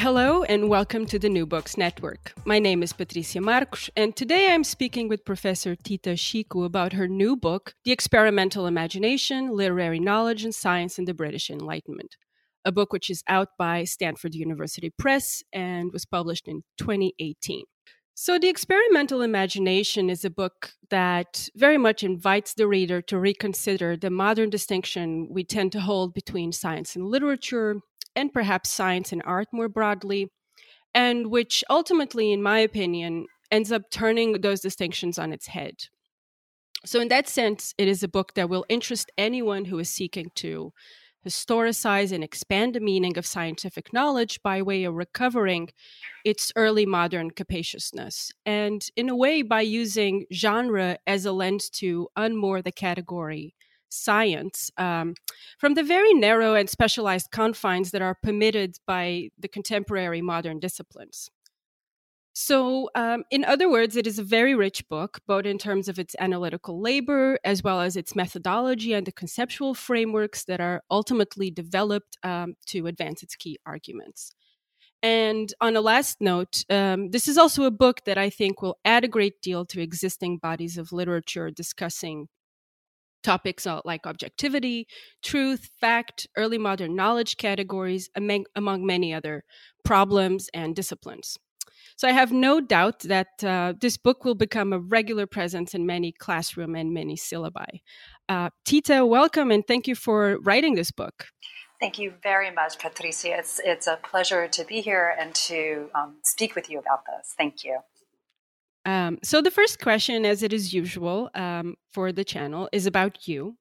Hello and welcome to the New Books Network. My name is Patricia Marcos, and today I'm speaking with Professor Tita Chico about her new book, The Experimental Imagination Literary Knowledge and Science in the British Enlightenment, a book which is out by Stanford University Press and was published in 2018. So, The Experimental Imagination is a book that very much invites the reader to reconsider the modern distinction we tend to hold between science and literature, and perhaps science and art more broadly, and which ultimately, in my opinion, ends up turning those distinctions on its head. So, in that sense, it is a book that will interest anyone who is seeking to historicize and expand the meaning of scientific knowledge by way of recovering its early modern capaciousness, and in a way by using genre as a lens to unmoor the category science um, from the very narrow and specialized confines that are permitted by the contemporary modern disciplines. So, um, in other words, it is a very rich book, both in terms of its analytical labor as well as its methodology and the conceptual frameworks that are ultimately developed um, to advance its key arguments. And on a last note, um, this is also a book that I think will add a great deal to existing bodies of literature discussing topics like objectivity, truth, fact, early modern knowledge categories, among, among many other problems and disciplines. So I have no doubt that uh, this book will become a regular presence in many classroom and many syllabi. Uh, Tita, welcome and thank you for writing this book. Thank you very much, Patricia. It's it's a pleasure to be here and to um, speak with you about this. Thank you. Um, so the first question, as it is usual um, for the channel, is about you.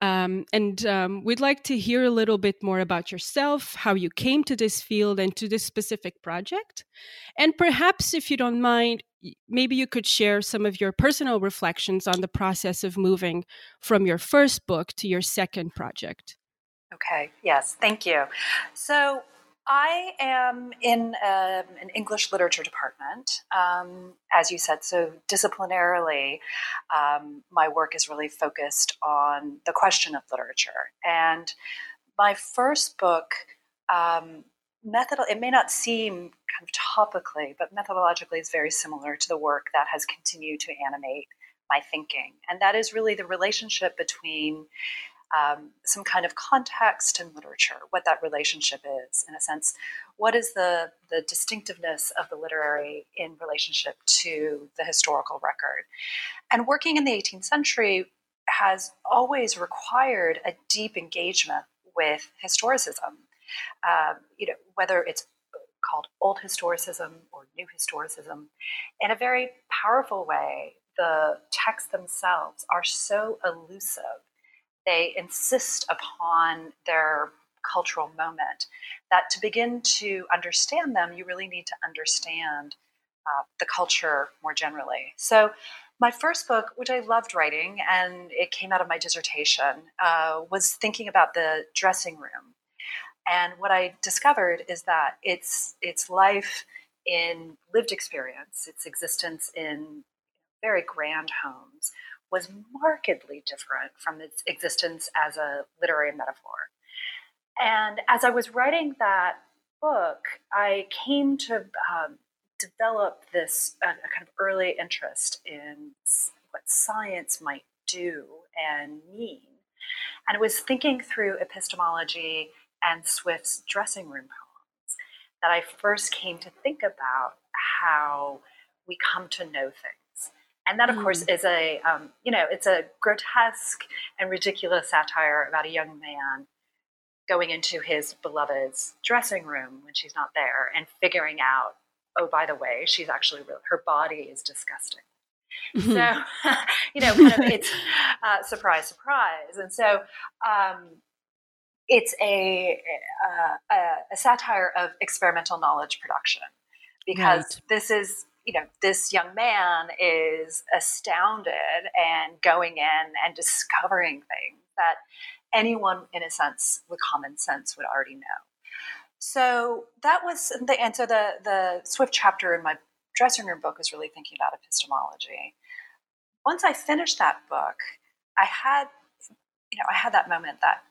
Um, and um, we'd like to hear a little bit more about yourself, how you came to this field and to this specific project. And perhaps, if you don't mind, maybe you could share some of your personal reflections on the process of moving from your first book to your second project. Okay, yes, thank you. So, I am in um, an English literature department, um, as you said. So, disciplinarily, um, my work is really focused on the question of literature. And my first book, um, method, it may not seem kind of topically, but methodologically is very similar to the work that has continued to animate my thinking. And that is really the relationship between um, some kind of context and literature, what that relationship is, in a sense. What is the, the distinctiveness of the literary in relationship to the historical record? And working in the 18th century has always required a deep engagement with historicism. Um, you know, whether it's called old historicism or new historicism, in a very powerful way, the texts themselves are so elusive they insist upon their cultural moment that to begin to understand them, you really need to understand uh, the culture more generally. So My first book, which I loved writing, and it came out of my dissertation, uh, was thinking about the dressing room. And what I discovered is that its its life in lived experience, its existence in very grand homes, was markedly different from its existence as a literary metaphor. And as I was writing that book, I came to um, develop this uh, kind of early interest in what science might do and mean. And I was thinking through epistemology and Swift's dressing room poems that I first came to think about how we come to know things. And that, of mm. course, is a, um, you know, it's a grotesque and ridiculous satire about a young man going into his beloved's dressing room when she's not there and figuring out, oh, by the way, she's actually real. Her body is disgusting. Mm-hmm. So, you know, kind of it's uh, surprise, surprise. And so um, it's a, uh, a, a, satire of experimental knowledge production because right. this is you know this young man is astounded and going in and discovering things that anyone in a sense with common sense would already know. So that was the and so the the swift chapter in my dressing room book was really thinking about epistemology. Once i finished that book i had you know i had that moment that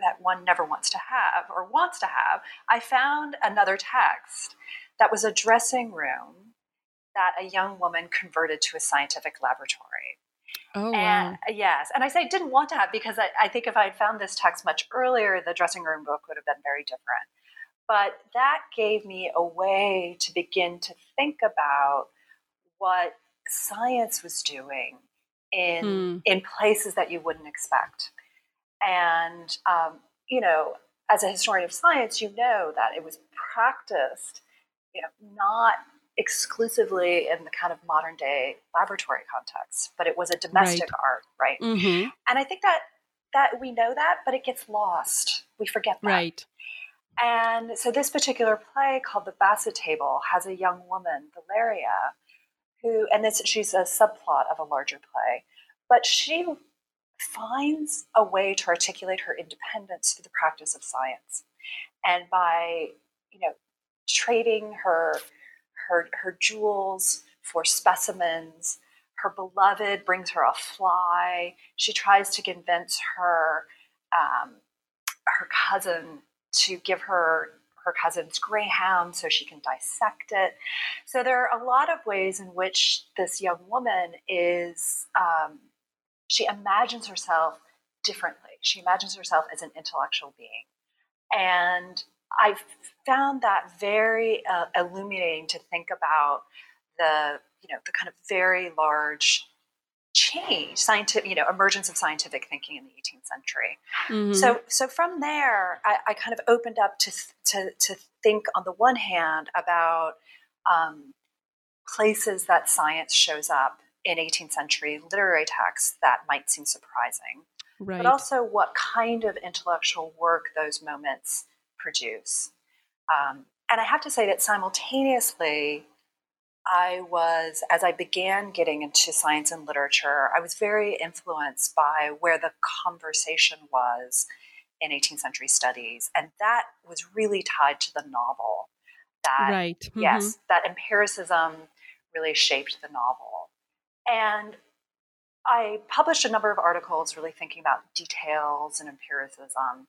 that one never wants to have or wants to have, I found another text that was a dressing room that a young woman converted to a scientific laboratory. Oh, and, wow. Yes. And I say I didn't want to have because I, I think if I had found this text much earlier, the dressing room book would have been very different. But that gave me a way to begin to think about what science was doing in hmm. in places that you wouldn't expect. And, um, you know, as a historian of science, you know that it was practiced, you know, not exclusively in the kind of modern day laboratory context, but it was a domestic right. art, right? Mm-hmm. And I think that that we know that, but it gets lost. We forget that. Right. And so this particular play called The Basset Table has a young woman, Valeria, who and this she's a subplot of a larger play, but she finds a way to articulate her independence through the practice of science. And by, you know, trading her her her jewels for specimens, her beloved brings her a fly. She tries to convince her um, her cousin to give her her cousin's greyhound so she can dissect it. So there are a lot of ways in which this young woman is um, she imagines herself differently. She imagines herself as an intellectual being. And I found that very uh, illuminating to think about the, you know, the kind of very large change, scientific, you know, emergence of scientific thinking in the 18th century. Mm-hmm. So, so from there, I, I, kind of opened up to, to, to think on the one hand about um, places that science shows up in 18th century literary texts that might seem surprising, right. but also what kind of intellectual work those moments produce. Um, and I have to say that simultaneously, I was, as I began getting into science and literature, I was very influenced by where the conversation was in 18th century studies. And that was really tied to the novel. That, right. Mm-hmm. yes, that empiricism really shaped the novel. And I published a number of articles really thinking about details and empiricism.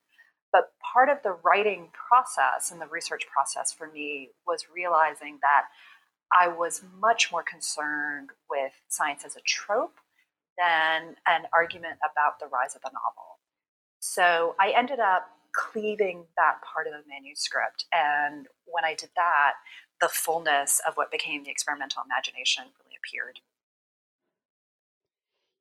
But part of the writing process and the research process for me was realizing that I was much more concerned with science as a trope than an argument about the rise of the novel. So I ended up cleaving that part of the manuscript. And when I did that, the fullness of what became the experimental imagination really appeared.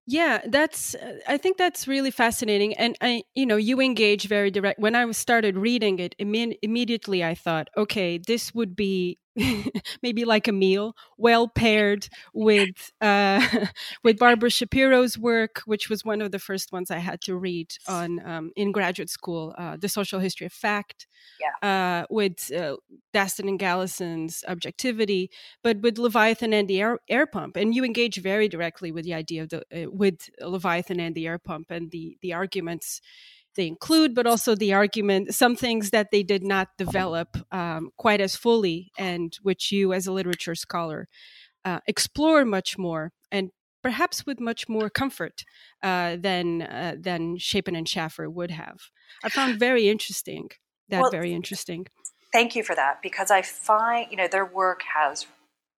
Yeah, that's uh, I think that's really fascinating and I you know, you engage very direct when I started reading it imme- immediately I thought, okay, this would be maybe like a meal, well paired with uh, with Barbara Shapiro's work, which was one of the first ones I had to read on um, in graduate school, uh, the social history of fact. Yeah. Uh, with uh, Daston and Galison's objectivity, but with Leviathan and the air, air pump, and you engage very directly with the idea of the uh, with Leviathan and the air pump and the the arguments they include, but also the argument, some things that they did not develop um, quite as fully, and which you, as a literature scholar, uh, explore much more, and perhaps with much more comfort uh, than uh, than Shapin and Schaffer would have. I found very interesting. That Well, very interesting. Thank you for that because I find, you know, their work has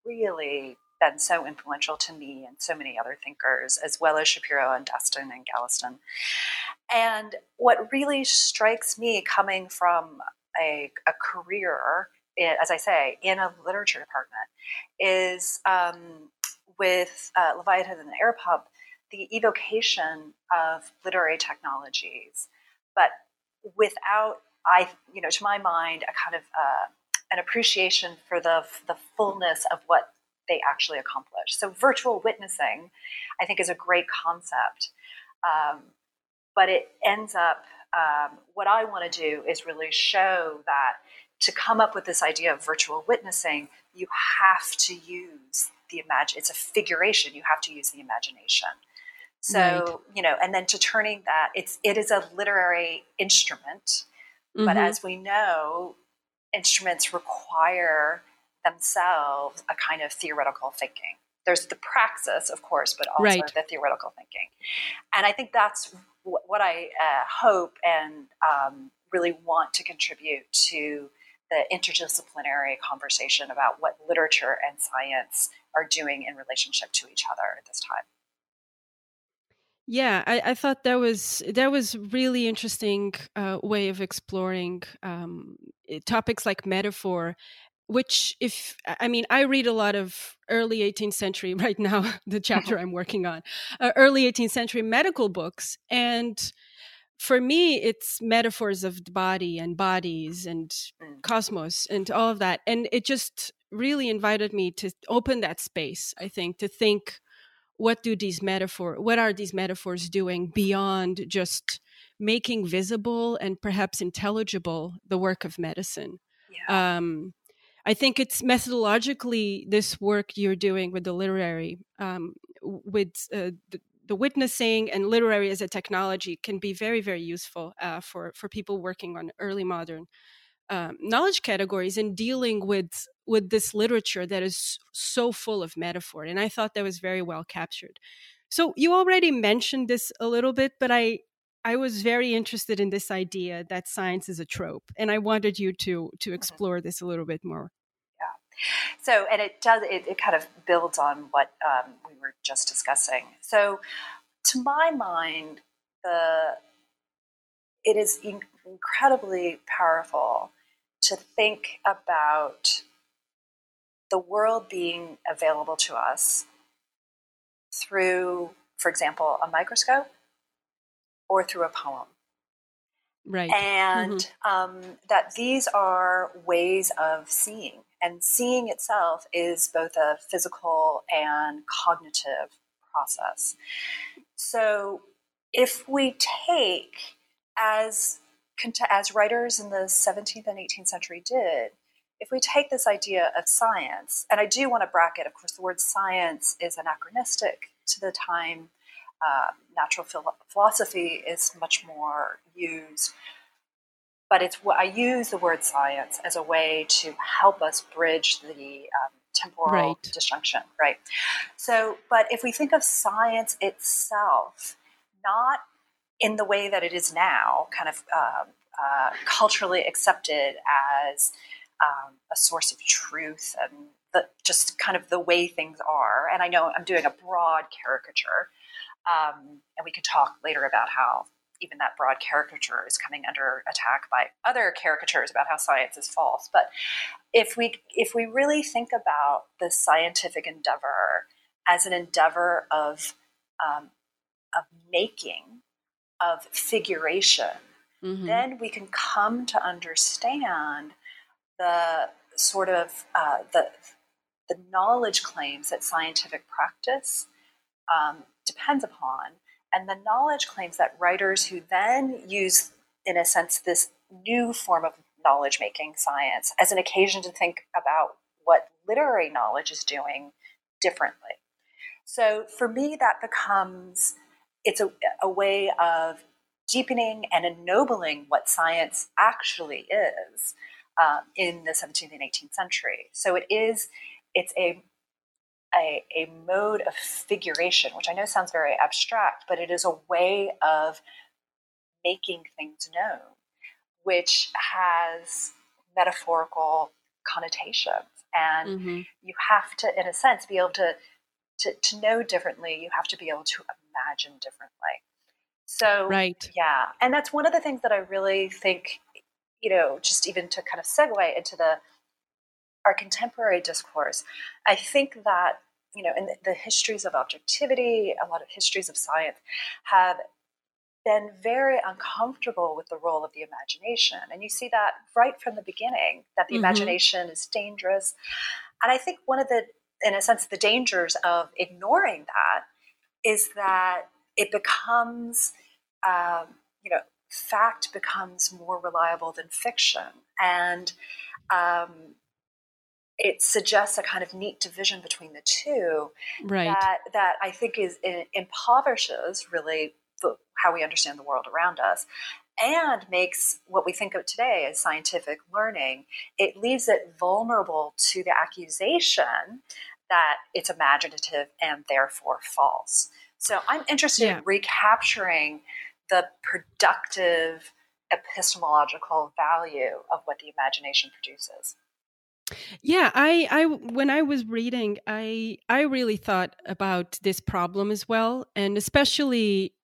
really been so influential to me and so many other thinkers, as well as Shapiro and Daston and Galison. And what really strikes me coming from a, a career, as I say, in a literature department, is um, with uh, Leviathan and the Air Pump, the evocation of literary technologies, but without, I, you know, to my mind, a kind of uh, an appreciation for the the fullness of what they actually accomplish. So virtual witnessing, I think, is a great concept, um, but it ends up. Um, what I want to do is really show that to come up with this idea of virtual witnessing, you have to use the imagine. It's a figuration. You have to use the imagination. So Right. you know, and then to turning that, it's it is a literary instrument, but Mhm. as we know, instruments require themselves a kind of theoretical thinking. There's the praxis, of course, but also Right. the theoretical thinking. And I think that's wh- what I uh, hope and um, really want to contribute to the interdisciplinary conversation about what literature and science are doing in relationship to each other at this time. Yeah, I, I thought that was that was really interesting uh, way of exploring um, topics like metaphor, which if I mean I read a lot of early 18th century right now the chapter I'm working on uh, early 18th century medical books and for me it's metaphors of the body and bodies and Mm. cosmos and all of that and it just really invited me to open that space I think to think what do these metaphor what are these metaphors doing beyond just making visible and perhaps intelligible the work of medicine Yeah. um, i think it's methodologically this work you're doing with the literary um, with uh, the, the witnessing and literary as a technology can be very very useful uh, for for people working on early modern um, knowledge categories and dealing with with this literature that is so full of metaphor and i thought that was very well captured. So you already mentioned this a little bit but i i was very interested in this idea that science is a trope and i wanted you to to explore this a little bit more Yeah. So, and it does, it, it kind of builds on what um, we were just discussing. So, to my mind, the it is in- incredibly powerful to think about the world being available to us through, for example, a microscope or through a poem right and um, that these are ways of seeing. And seeing itself is both a physical and cognitive process. So, if we take as as writers in the 17th and 18th century did, if we take this idea of science, and I do want to bracket, of course, the word science is anachronistic to the time. Uh, natural philo- philosophy is much more used but it's I use the word science as a way to help us bridge the um, temporal Right. disjunction, right? So, but if we think of science itself, not in the way that it is now, kind of um, uh, culturally accepted as um, a source of truth and the, just kind of the way things are. And I know I'm doing a broad caricature, um, and we could talk later about how even that broad caricature is coming under attack by other caricatures about how science is false. But if we if we really think about the scientific endeavor as an endeavor of um, of making, of figuration, Mhm. then we can come to understand the sort of uh, the the knowledge claims that scientific practice um, depends upon, and the knowledge claims that writers who then use, in a sense, this new form of knowledge making science as an occasion to think about what literary knowledge is doing differently. So for me, that becomes it's a, a way of deepening and ennobling what science actually is um, in the 17th and 18th century. So it is it's a a, a mode of figuration, which I know sounds very abstract, but it is a way of making things known, which has metaphorical connotations. And mm-hmm. you have to, in a sense, be able to, to, to know differently. You have to be able to imagine differently. So, right. Yeah. And that's one of the things that I really think, you know, just even to kind of segue into the, our contemporary discourse, I think that you know, in the, histories of objectivity, a lot of histories of science have been very uncomfortable with the role of the imagination. And you see that right from the beginning, that the mm-hmm. imagination is dangerous. And I think one of the, in a sense, the dangers of ignoring that is that it becomes, um, you know, fact becomes more reliable than fiction. And um, it suggests a kind of neat division between the two right. that that I think is impoverishes really the, how we understand the world around us and makes what we think of today as scientific learning it leaves it vulnerable to the accusation that it's imaginative and therefore false so i'm interested yeah. in recapturing the productive epistemological value of what the imagination produces yeah, I, I when I was reading, I I really thought about this problem as well, and especially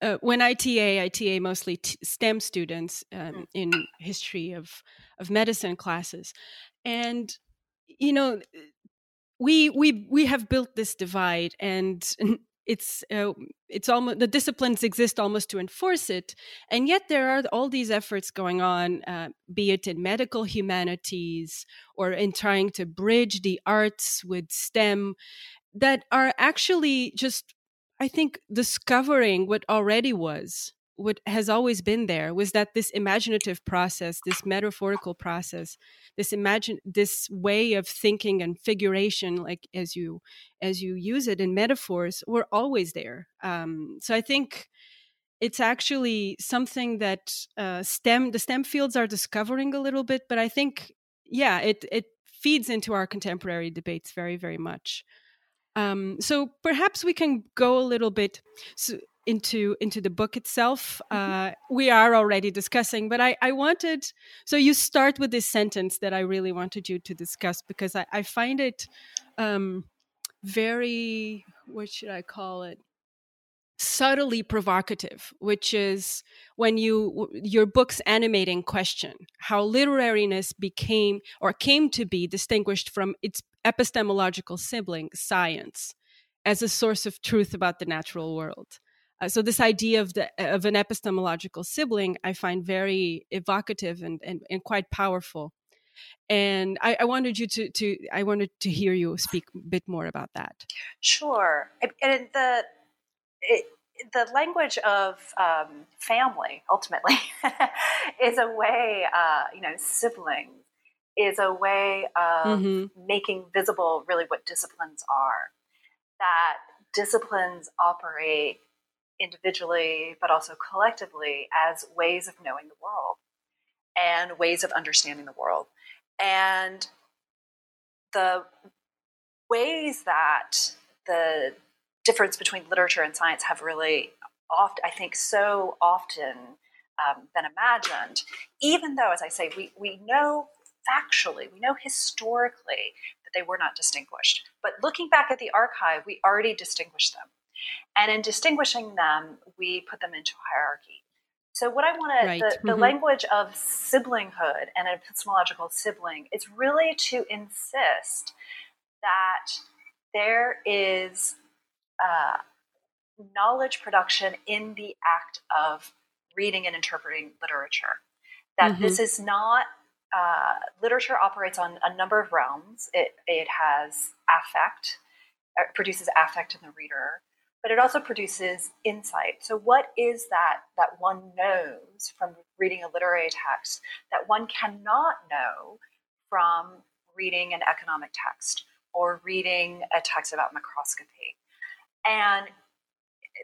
uh, when I TA, I TA mostly t- STEM students um, mm. in history of of medicine classes, and you know, we we we have built this divide, and it's uh, it's almost the disciplines exist almost to enforce it and yet there are all these efforts going on uh, be it in medical humanities or in trying to bridge the arts with stem that are actually just i think discovering what already was what has always been there was that this imaginative process this metaphorical process this imagine this way of thinking and figuration like as you as you use it in metaphors were always there. Um, so i think it's actually something that uh, stem the stem fields are discovering a little bit but i think yeah it it feeds into our contemporary debates very very much. Um, so perhaps we can go a little bit so into into the book itself. Mm-hmm. uh, we are already discussing but I, I wanted so you start with this sentence that i really wanted you to discuss because i, I find it um, very what should i call it? Subtly provocative which is when you your book's animating question how literariness became or came to be distinguished from its epistemological sibling science as a source of truth about the natural world uh, so this idea of the of an epistemological sibling, I find very evocative and and, and quite powerful. And I, I, wanted you to to I wanted to hear you speak a bit more about that. Sure, and the it, the language of um, family ultimately is a way, uh, you know, siblings is a way of mm-hmm. making visible really what disciplines are. That disciplines operate individually, but also collectively, as ways of knowing the world and ways of understanding the world. And the ways that the difference between literature and science have really oft, I think, so often um, been imagined, even though, as I say, we, we know factually, we know historically that they were not distinguished. But looking back at the archive, we already distinguished them. And in distinguishing them, we put them into hierarchy. So, what I want right. to, the, the mm-hmm. language of siblinghood and an epistemological sibling is really to insist that there is uh, knowledge production in the act of reading and interpreting literature. That mm-hmm. this is not uh, literature operates on a number of realms. It, it has affect, it produces affect in the reader, but it also produces insight. So, what is that that one knows from reading a literary text that one cannot know from reading an economic text or reading a text about microscopy? And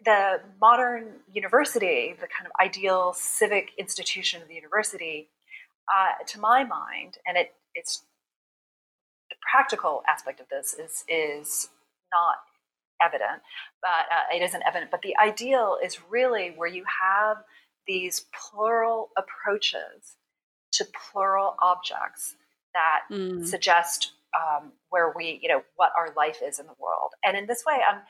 the modern university, the kind of ideal civic institution of the university, uh, to my mind, and it, it's the practical aspect of this is is not evident, but uh, it isn't evident. But the ideal is really where you have these plural approaches to plural objects that mm. suggest um, where we, you know, what our life is in the world. And in this way, I'm,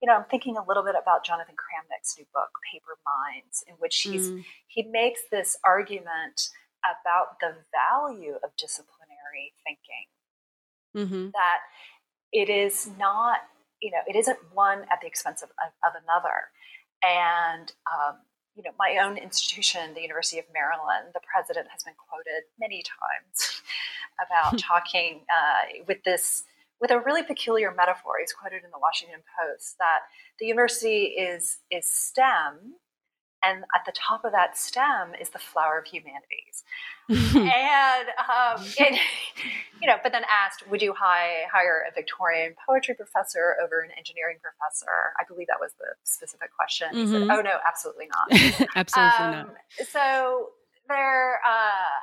you know, I'm thinking a little bit about Jonathan Kramnick's new book, Paper Minds, in which he's mm. he makes this argument about the value of disciplinary thinking. Mm-hmm. That it is not you know, it isn't one at the expense of, of, of another. And, um, you know, my own institution, the University of Maryland, the president has been quoted many times about talking uh, with this, with a really peculiar metaphor. He's quoted in the Washington Post that the university is is STEM, and at the top of that stem is the flower of humanities. and um, it, you know, but then asked, would you hire, hire a Victorian poetry professor over an engineering professor? I believe that was the specific question. Mm-hmm. He said. "Oh no, absolutely not. absolutely um, not." So there, uh,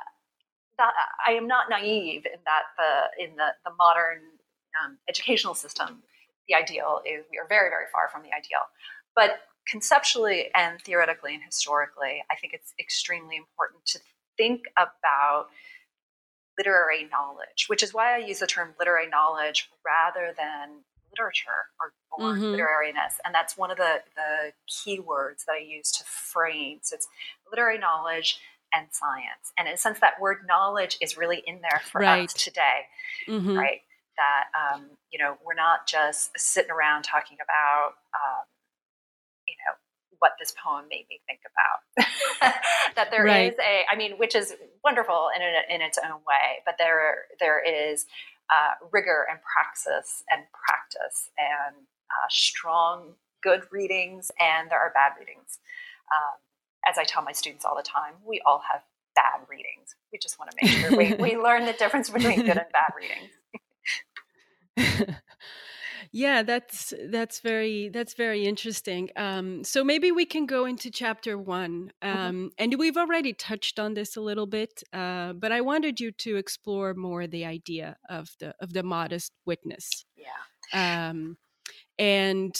that, I am not naive in that the in the the modern um, educational system, the ideal is we are very very far from the ideal, but conceptually and theoretically and historically, I think it's extremely important to think about literary knowledge, which is why I use the term literary knowledge rather than literature or, or mm-hmm. literariness. And that's one of the, the key words that I use to frame. So it's literary knowledge and science. And in a sense, that word knowledge is really in there for right. us today, mm-hmm. right? That, um, you know, we're not just sitting around talking about um, what this poem made me think about. That there right. is a i mean which is wonderful in, a, in its own way but there there is uh, rigor and praxis and practice and uh, strong good readings and there are bad readings. Um, as i tell my students all the time we all have bad readings. We just want to make sure we, we learn the difference between good and bad readings yeah that's that's very that's very interesting um, so maybe we can go into chapter one um, mm-hmm. and we've already touched on this a little bit uh, but i wanted you to explore more the idea of the of the modest witness yeah um, and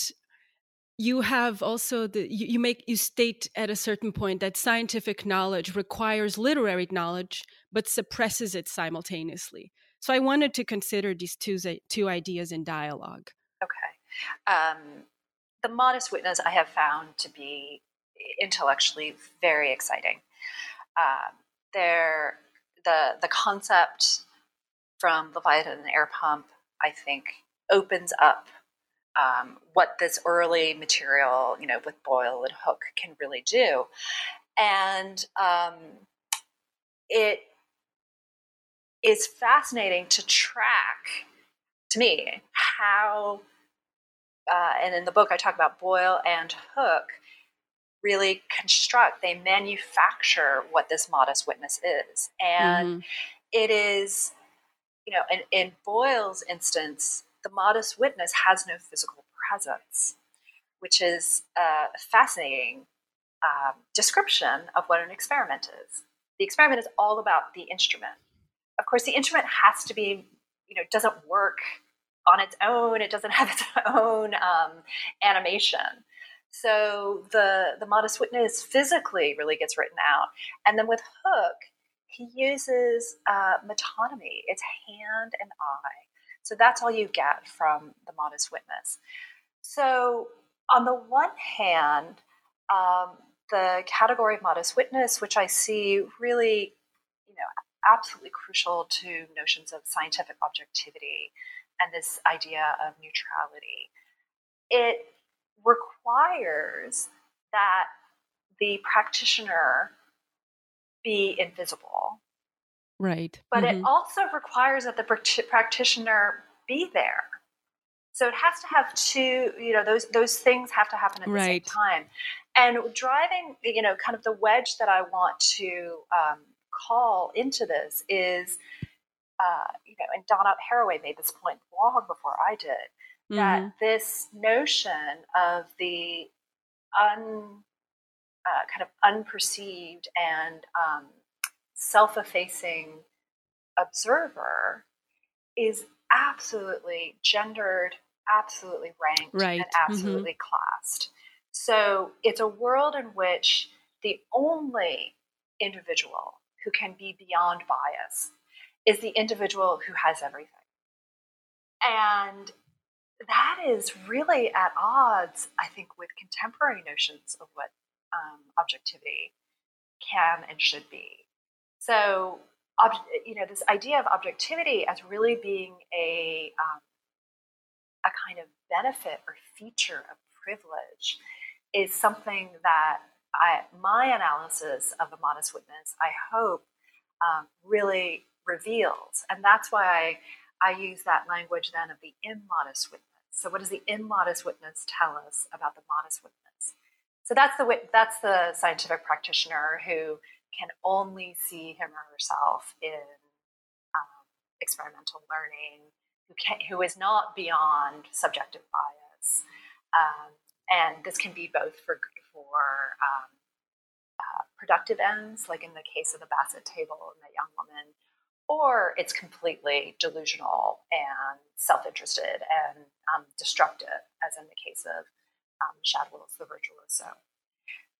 you have also the you, you make you state at a certain point that scientific knowledge requires literary knowledge but suppresses it simultaneously so I wanted to consider these two, two ideas in dialogue. Um, the Modest Witness I have found to be intellectually very exciting. Um, there, the the concept from Leviathan and Air Pump, I think, opens up um, what this early material, you know, with Boyle and Hooke can really do, and um, it is fascinating to track to me how uh, and in the book I talk about Boyle and Hooke, really construct, they manufacture what this modest witness is. And mm-hmm. it is, you know, in, in Boyle's instance, the modest witness has no physical presence, which is a fascinating um, description of what an experiment is. The experiment is all about the instrument. Of course, the instrument has to be, you know, doesn't work on its own. It doesn't have its own um, animation. So the the modest witness physically really gets written out, and then with Hooke, he uses uh, metonymy. It's hand and eye. So that's all you get from the modest witness. So on the one hand, um, the category of modest witness, which I see really, you know, absolutely crucial to notions of scientific objectivity and this idea of neutrality. It requires that the practitioner be invisible Right. But Mhm. it also requires that the prac- practitioner be there. So it has to have two, you know, those those things have to happen at the Right. same time. And driving, you know, kind of the wedge that I want to um, call into this is, uh, you know, and Donna Haraway made this point long before I did, that Mhm. this notion of the un, uh, kind of unperceived and um, self-effacing observer is absolutely gendered, absolutely ranked, Right. and Mhm. absolutely classed. So it's a world in which the only individual who can be beyond bias is the individual who has everything. And that is really at odds, I think, with contemporary notions of what um, objectivity can and should be. So, ob- you know, this idea of objectivity as really being a um, a kind of benefit or feature of privilege is something that I, my analysis of a modest witness, I hope, um, really reveals, and that's why I, I use that language then of the immodest witness. So, what does the immodest witness tell us about the modest witness? So that's the that's the scientific practitioner who can only see him or herself in um, experimental learning, who can, who is not beyond subjective bias, um, and this can be both for for um, uh, productive ends, like in the case of the Basset table and the young woman, or it's completely delusional and self-interested and um, destructive, as in the case of um, Shadwell's The Virtuoso.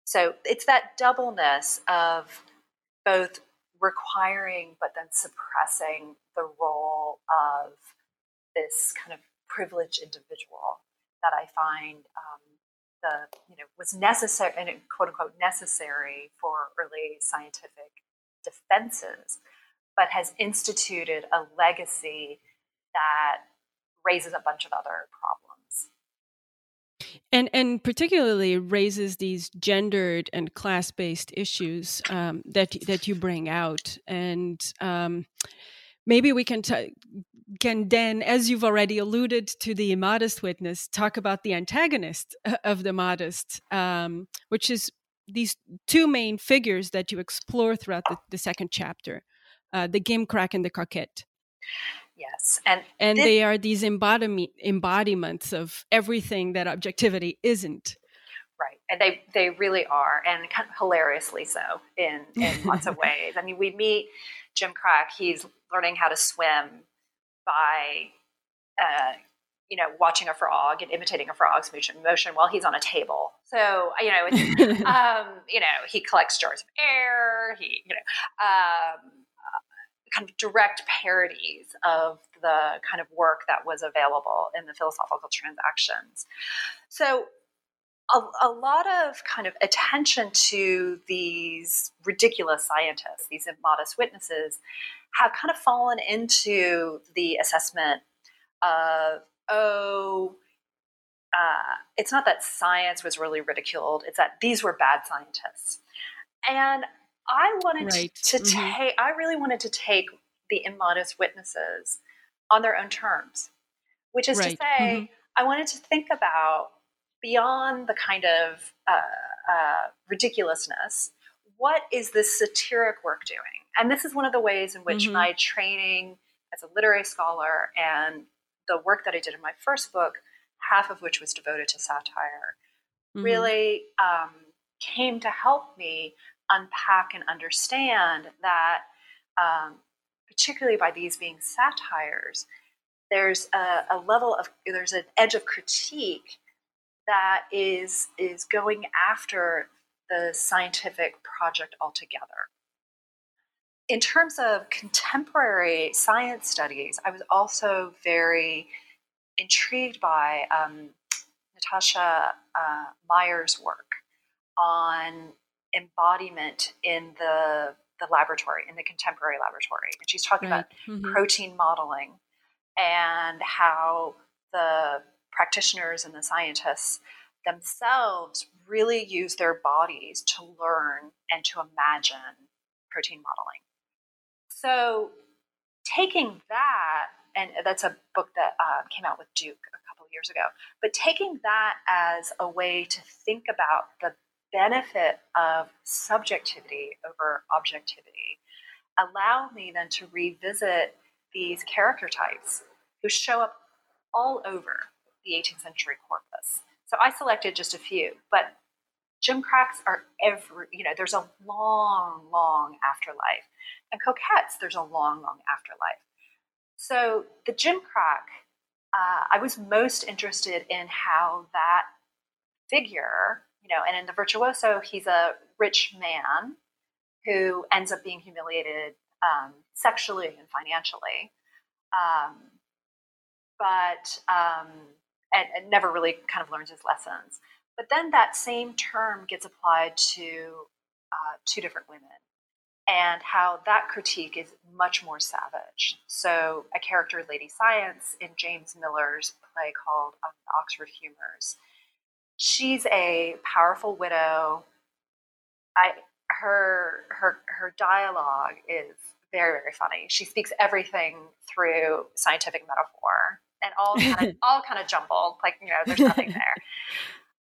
So it's that doubleness of both requiring but then suppressing the role of this kind of privileged individual that I find um, the you know was necessary and quote unquote necessary for early scientific defenses, but has instituted a legacy that raises a bunch of other problems. and and particularly raises these gendered and class based issues um, that that you bring out, and um, maybe we can t- can then, as you've already alluded to the immodest witness, talk about the antagonist of the modest, um, which is these two main figures that you explore throughout the, the second chapter, uh, the gimcrack and the coquette. Yes, and and this- they are these embodiment embodiments of everything that objectivity isn't. Right, and they they really are, and kind of hilariously so in in lots of ways. I mean, we meet Gimcrack; he's learning how to swim by, uh, you know, watching a frog and imitating a frog's motion, motion while he's on a table. So you know, it's, um, you know, he collects jars of air. He, you know. Um, kind of direct parodies of the kind of work that was available in the philosophical transactions. So a, a, lot of kind of attention to these ridiculous scientists, these immodest witnesses, have kind of fallen into the assessment of, oh, uh, it's not that science was really ridiculed, it's that these were bad scientists. And I wanted right. to take, mm-hmm. I really wanted to take the immodest witnesses on their own terms, which is right. to say, mm-hmm. I wanted to think about beyond the kind of uh, uh, ridiculousness, what is this satiric work doing? And this is one of the ways in which mm-hmm. my training as a literary scholar and the work that I did in my first book, half of which was devoted to satire, mm-hmm. really um, came to help me unpack and understand that, um, particularly by these being satires, there's a, a, level of there's an edge of critique that is is going after the scientific project altogether. In terms of contemporary science studies, I was also very intrigued by um, Natasha uh, Myers's work on embodiment in the the laboratory in the contemporary laboratory and she's talking right. about mm-hmm. protein modeling and how the practitioners and the scientists themselves really use their bodies to learn and to imagine protein modeling So, taking that, and that's a book that uh, came out with Duke a couple years ago, but taking that as a way to think about the benefit of subjectivity over objectivity allowed me then to revisit these character types who show up all over the 18th century corpus. So I selected just a few, but gimcracks are every, you know, there's a long, long afterlife. And coquettes, there's a long, long afterlife. So the gimcrack, uh, I was most interested in how that figure, you know, and in the virtuoso, he's a rich man who ends up being humiliated um, sexually and financially. Um, but um, and, and, never really kind of learns his lessons. But then that same term gets applied to uh, two different women, and how that critique is much more savage. So, a character, Lady Science, in James Miller's play called um, Oxford Humors, she's a powerful widow. I her her her dialogue is very very funny. She speaks everything through scientific metaphor and all kind of all kind of jumbled. Like you know, there's nothing there.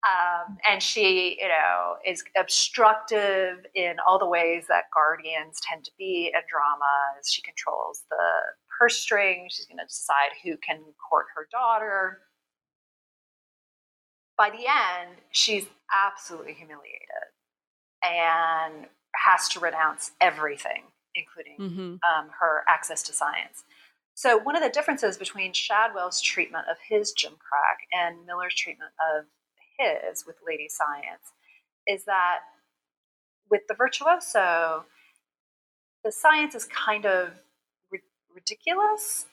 Um, and she, you know, is obstructive in all the ways that guardians tend to be in dramas. She controls the purse string. She's going to decide who can court her daughter. By the end, she's absolutely humiliated and has to renounce everything, including mm-hmm. um, her access to science. So, one of the differences between Shadwell's treatment of his gimcrack and Miller's treatment of his with Lady Science is that with the virtuoso, the science is kind of ri- ridiculous,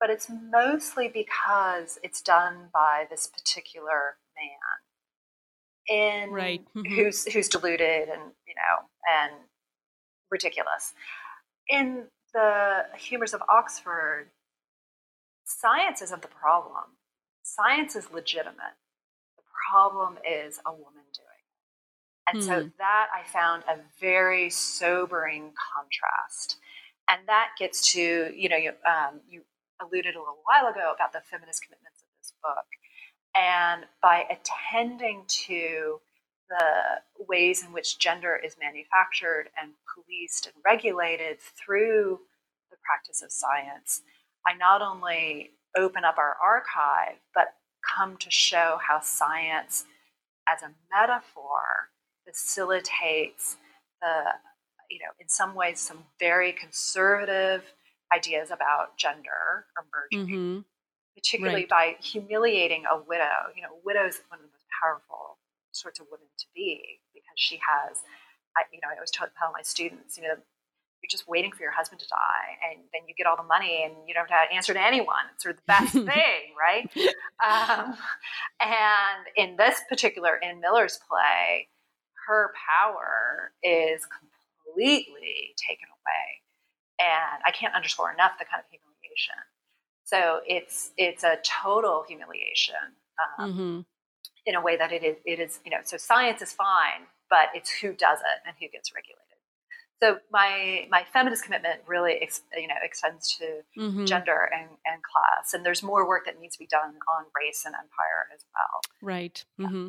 but it's mostly because it's done by this particular man in right. Mm-hmm. who's who's deluded and you know and ridiculous. In the humors of Oxford, science isn't the problem. Science is legitimate. The problem is a woman doing it. And so hmm. that I found a very sobering contrast. And that gets to, you know, you, um, you alluded a little while ago about the feminist commitments of this book. And by attending to the ways in which gender is manufactured and policed and regulated through the practice of science, I not only open up our archive, but come to show how science as a metaphor facilitates the, you know, in some ways, some very conservative ideas about gender emerging. Mm-hmm particularly right. by humiliating a widow. You know, widow's one of the most powerful sorts of women to be because she has, I, you know, I always tell, tell my students, you know, you're just waiting for your husband to die and then you get all the money and you don't have to answer to anyone. It's sort of the best thing, right? Um, and in this particular, in Miller's play, her power is completely taken away. And I can't underscore enough the kind of humiliation so it's it's a total humiliation um, mm-hmm. in a way that it is it is you know so science is fine, but it's who does it and who gets regulated. So my my feminist commitment really ex, you know extends to mm-hmm. gender and, and class, and there's more work that needs to be done on race and empire as well. Right. Yeah. Mm-hmm.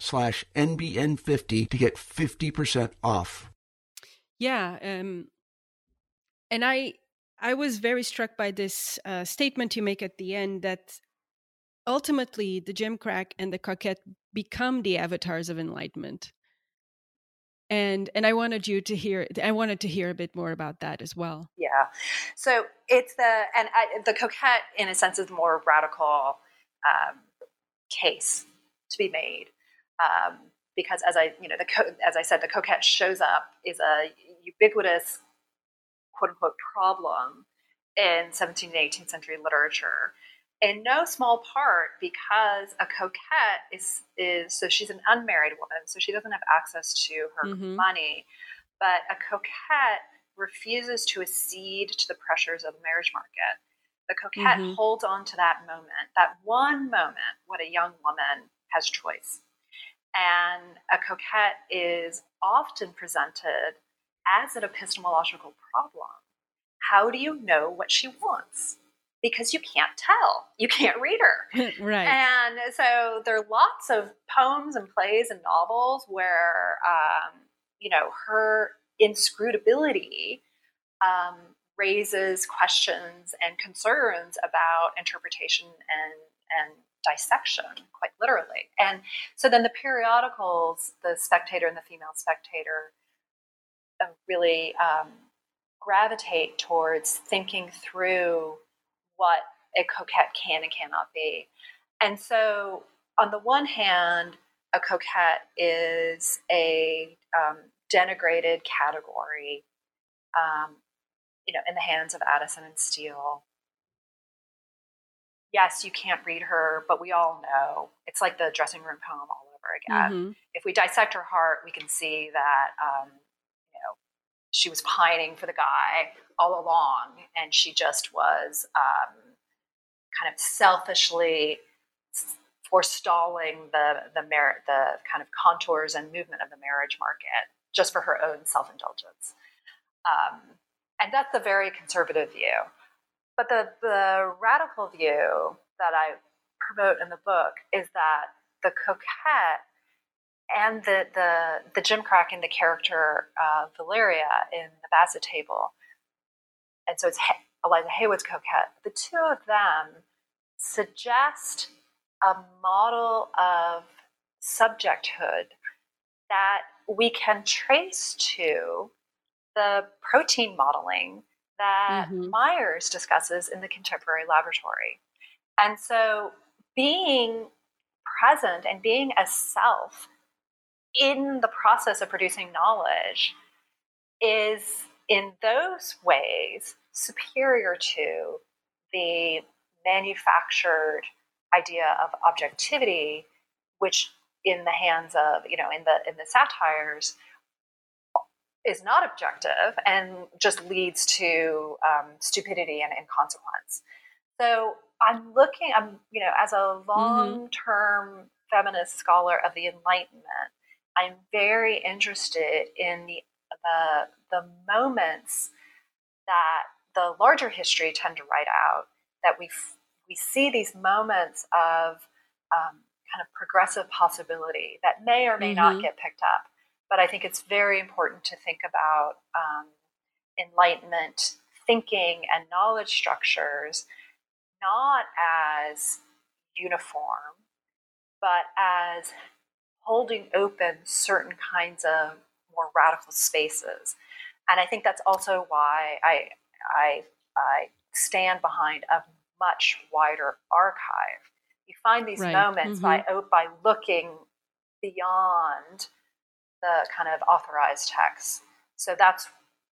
slash NBN50 to get 50% off. Yeah. Um, and I, I was very struck by this uh, statement you make at the end that ultimately the gimcrack and the coquette become the avatars of enlightenment. And and I wanted you to hear I wanted to hear a bit more about that as well. Yeah. So it's the and I, the coquette in a sense is the more radical um, case to be made. Um, because as I, you know, the co- as I said, the coquette shows up is a ubiquitous quote unquote problem in 17th and 18th century literature in no small part because a coquette is is so she's an unmarried woman so she doesn't have access to her mm-hmm. money but a coquette refuses to accede to the pressures of the marriage market the coquette mm-hmm. holds on to that moment that one moment when a young woman has choice and a coquette is often presented as an epistemological problem. How do you know what she wants? Because you can't tell. You can't read her. right. And so there are lots of poems and plays and novels where, um, you know, her inscrutability um, raises questions and concerns about interpretation and, and dissection, quite literally. And so then the periodicals, the Spectator and the Female Spectator, uh, really um, gravitate towards thinking through what a coquette can and cannot be. And so, on the one hand, a coquette is a um, denigrated category, um, you know, in the hands of Addison and Steele yes, you can't read her, but we all know it's like the dressing room poem all over again. Mm-hmm. If we dissect her heart, we can see that um, you know she was pining for the guy all along, and she just was um, kind of selfishly forestalling the the merit, the kind of contours and movement of the marriage market just for her own self indulgence. Um, and that's a very conservative view. But the, the radical view that I promote in the book is that the coquette and the, the, the gimcrack in the character uh, Valeria in the Basset table, and so it's Eliza Haywood's coquette, the two of them suggest a model of subjecthood that we can trace to the protein modeling that mm-hmm. Myers discusses in the contemporary laboratory. And so being present and being a self in the process of producing knowledge is in those ways superior to the manufactured idea of objectivity which in the hands of you know in the in the satires is not objective and just leads to um, stupidity and inconsequence. So I'm looking, I'm, you know, as a long term mm-hmm. feminist scholar of the Enlightenment, I'm very interested in the, the, the moments that the larger history tend to write out, that we, we see these moments of um, kind of progressive possibility that may or may mm-hmm. not get picked up but I think it's very important to think about um, enlightenment thinking and knowledge structures not as uniform, but as holding open certain kinds of more radical spaces. And I think that's also why I, I, I stand behind a much wider archive. You find these right. moments mm-hmm. by, by looking beyond the kind of authorized texts. So that's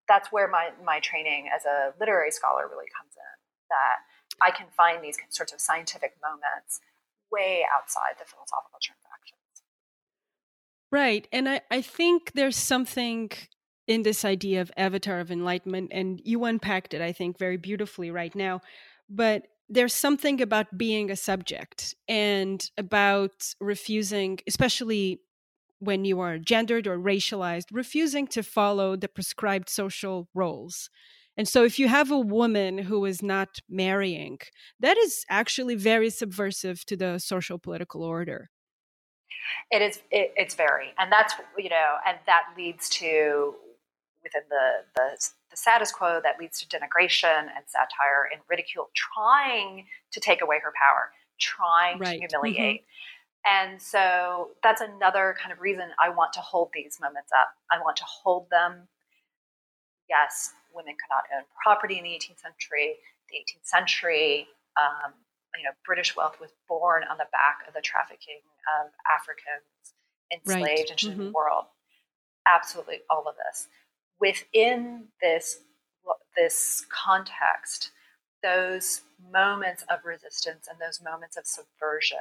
that's where my my training as a literary scholar really comes in. That I can find these sorts of scientific moments way outside the philosophical transactions. Right, and I I think there's something in this idea of avatar of enlightenment, and you unpacked it I think very beautifully right now, but there's something about being a subject and about refusing, especially when you are gendered or racialized, refusing to follow the prescribed social roles. And so, if you have a woman who is not marrying, that is actually very subversive to the social political order. It is. It, it's very, and that's you know, and that leads to within the the, the status quo that leads to denigration and satire and ridicule, trying to take away her power, trying right. to humiliate. Mm-hmm. And so that's another kind of reason I want to hold these moments up. I want to hold them. Yes, women could not own property in the 18th century. The 18th century, um, you know, British wealth was born on the back of the trafficking of Africans enslaved right. into mm-hmm. the world. Absolutely, all of this. Within this this context, those moments of resistance and those moments of subversion,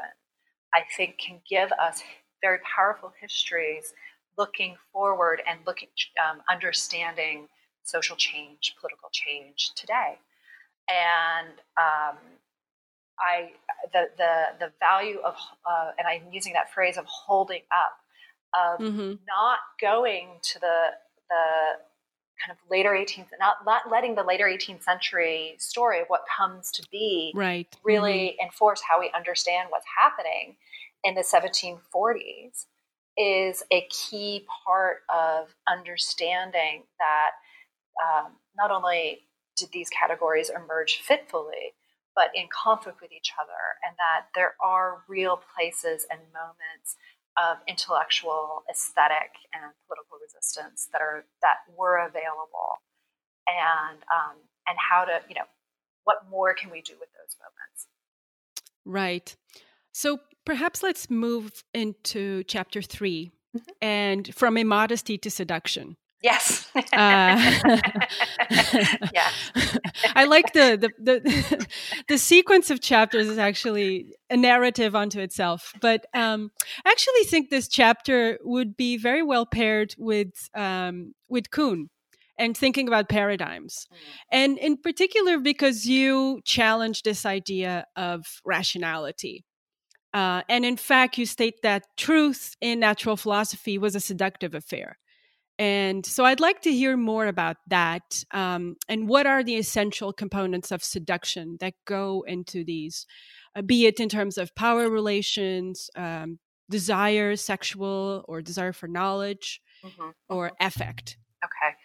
I think, can give us very powerful histories looking forward and looking, um, understanding social change, political change today. And um, I, the, the, the value of, uh, and I'm using that phrase of holding up, of mm-hmm. not going to the, the kind of later 18th, not, not letting the later 18th century story of what comes to be right. really mm-hmm. enforce how we understand what's happening in the 1740s is a key part of understanding that um, not only did these categories emerge fitfully, but in conflict with each other, and that there are real places and moments of intellectual, aesthetic, and political resistance that are that were available, and um, and how to you know what more can we do with those moments? Right. So perhaps let's move into chapter 3 mm-hmm. and from immodesty to seduction. Yes. uh, yeah. I like the, the the the sequence of chapters is actually a narrative unto itself. But um, I actually think this chapter would be very well paired with um, with Kuhn and thinking about paradigms. Mm. And in particular, because you challenge this idea of rationality. Uh, and in fact, you state that truth in natural philosophy was a seductive affair. And so I'd like to hear more about that. Um, and what are the essential components of seduction that go into these, uh, be it in terms of power relations, um, desire, sexual, or desire for knowledge, mm-hmm. or mm-hmm. affect? Okay.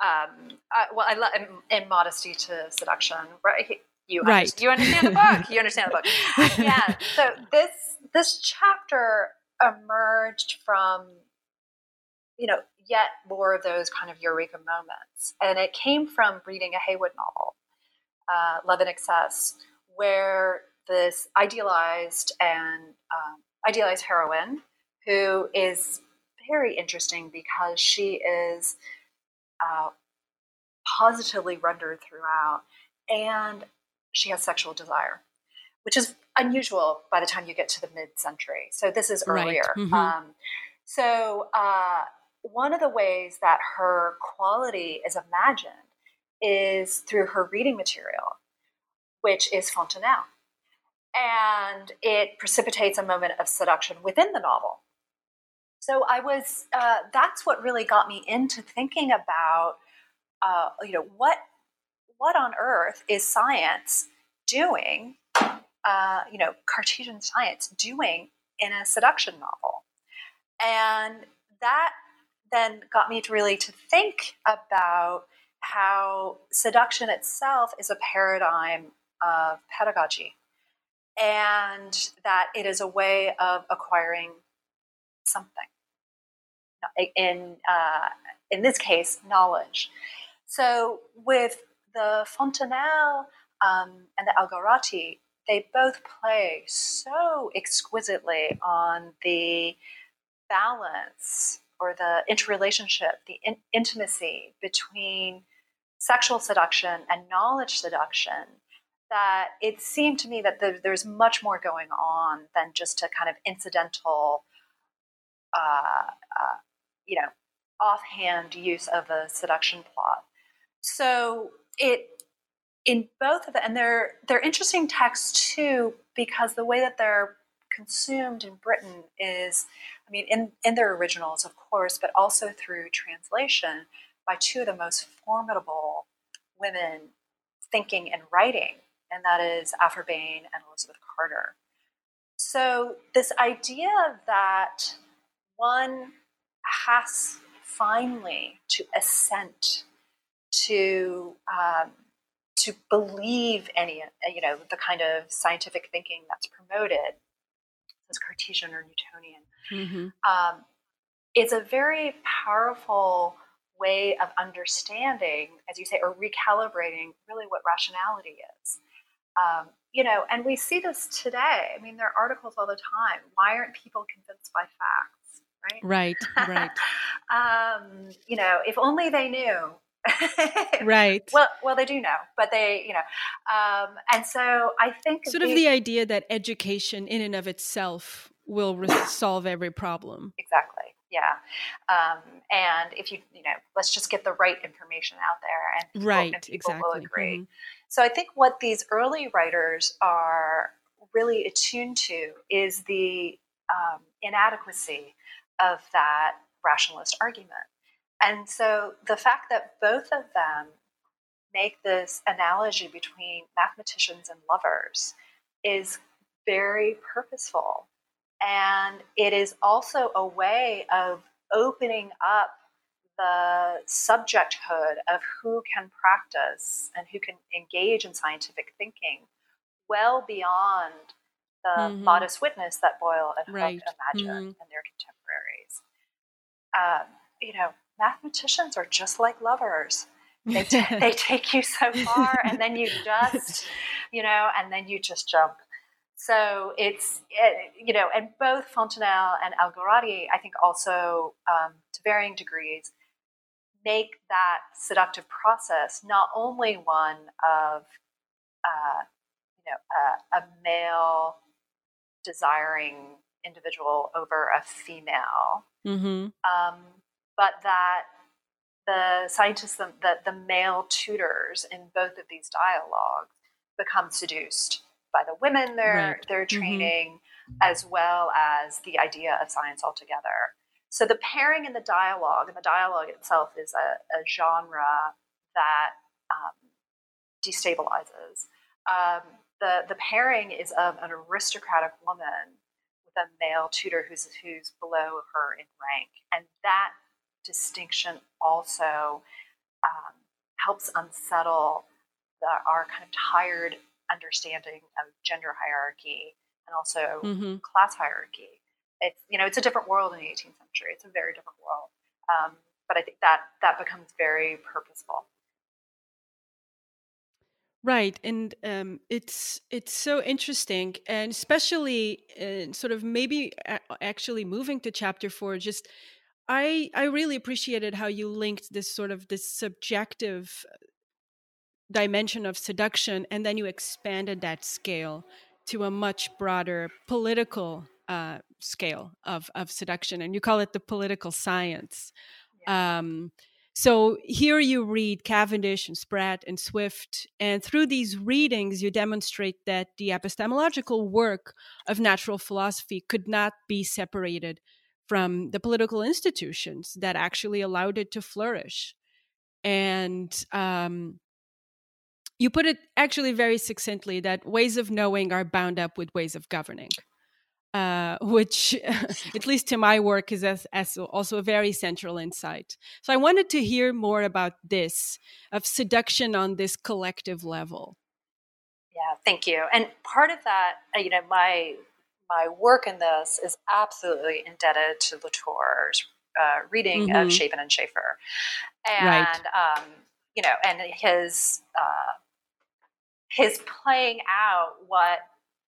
Um, uh, well, I love in, in, modesty to seduction, right? You, right. Understand, you understand the book. You understand the book. yeah. So this this chapter emerged from, you know, yet more of those kind of eureka moments. And it came from reading a Haywood novel, uh, Love in Excess, where this idealized and um, idealized heroine who is very interesting because she is uh, positively rendered throughout and she has sexual desire, which is unusual by the time you get to the mid century. So this is earlier. Right. Mm-hmm. Um, so uh, one of the ways that her quality is imagined is through her reading material, which is Fontenelle. And it precipitates a moment of seduction within the novel. So I was, uh, that's what really got me into thinking about, uh, you know, what, what on earth is science doing, uh, you know, Cartesian science doing in a seduction novel? And that then got me to really to think about how seduction itself is a paradigm of pedagogy and that it is a way of acquiring something. In uh, in this case knowledge. So with the fontenelle um, and the algarotti they both play so exquisitely on the balance or the interrelationship, the in- intimacy between sexual seduction and knowledge seduction, that it seemed to me that the, there's much more going on than just a kind of incidental, uh, uh, you know, offhand use of a seduction plot. So it in both of them, and they're they're interesting texts too because the way that they're consumed in Britain is mean, in, in their originals, of course, but also through translation by two of the most formidable women thinking and writing, and that is Aphra Behn and Elizabeth Carter. So, this idea that one has finally to assent to um, to believe any you know the kind of scientific thinking that's promoted as Cartesian or Newtonian. Mm-hmm. Um, it's a very powerful way of understanding, as you say, or recalibrating really what rationality is. Um, you know, and we see this today. I mean, there are articles all the time. Why aren't people convinced by facts? Right. Right. Right. um, you know, if only they knew. right. Well, well, they do know, but they, you know, um, and so I think sort the, of the idea that education, in and of itself, will re- solve every problem. Exactly. Yeah. Um, and if you, you know, let's just get the right information out there, and people, right, and people exactly. will agree. Mm-hmm. So I think what these early writers are really attuned to is the um, inadequacy of that rationalist argument. And so the fact that both of them make this analogy between mathematicians and lovers is very purposeful. And it is also a way of opening up the subjecthood of who can practice and who can engage in scientific thinking well beyond the mm-hmm. modest witness that Boyle and right. Hooke imagined mm-hmm. and their contemporaries. Um, you know, mathematicians are just like lovers. They, t- they take you so far, and then you just, you know, and then you just jump. So it's, it, you know, and both Fontenelle and Algarotti, I think, also um, to varying degrees, make that seductive process not only one of, uh, you know, a, a male desiring individual over a female, mm-hmm. um, but that the scientists, the, the, the male tutors in both of these dialogues become seduced by the women they're right. they're mm-hmm. training, mm-hmm. as well as the idea of science altogether. So the pairing and the dialogue, and the dialogue itself is a, a genre that um, destabilizes. Um, the the pairing is of an aristocratic woman with a male tutor who's who's below her in rank, and that distinction also um, helps unsettle the, our kind of tired understanding of gender hierarchy and also mm-hmm. class hierarchy. It's you know it's a different world in the 18th century. It's a very different world, um, but I think that that becomes very purposeful. Right, and um, it's it's so interesting, and especially in sort of maybe actually moving to chapter four, just I I really appreciated how you linked this sort of this subjective dimension of seduction, and then you expanded that scale to a much broader political uh, scale of of seduction, and you call it the political science. Yeah. Um, so here you read Cavendish and Sprat and Swift, and through these readings, you demonstrate that the epistemological work of natural philosophy could not be separated from the political institutions that actually allowed it to flourish. And um, you put it actually very succinctly that ways of knowing are bound up with ways of governing. Uh, which, at least to my work, is as, as also a very central insight. So I wanted to hear more about this of seduction on this collective level. Yeah, thank you. And part of that, uh, you know, my my work in this is absolutely indebted to Latour's uh, reading mm-hmm. of Shapin and Schaffer, and right. um, you know, and his uh, his playing out what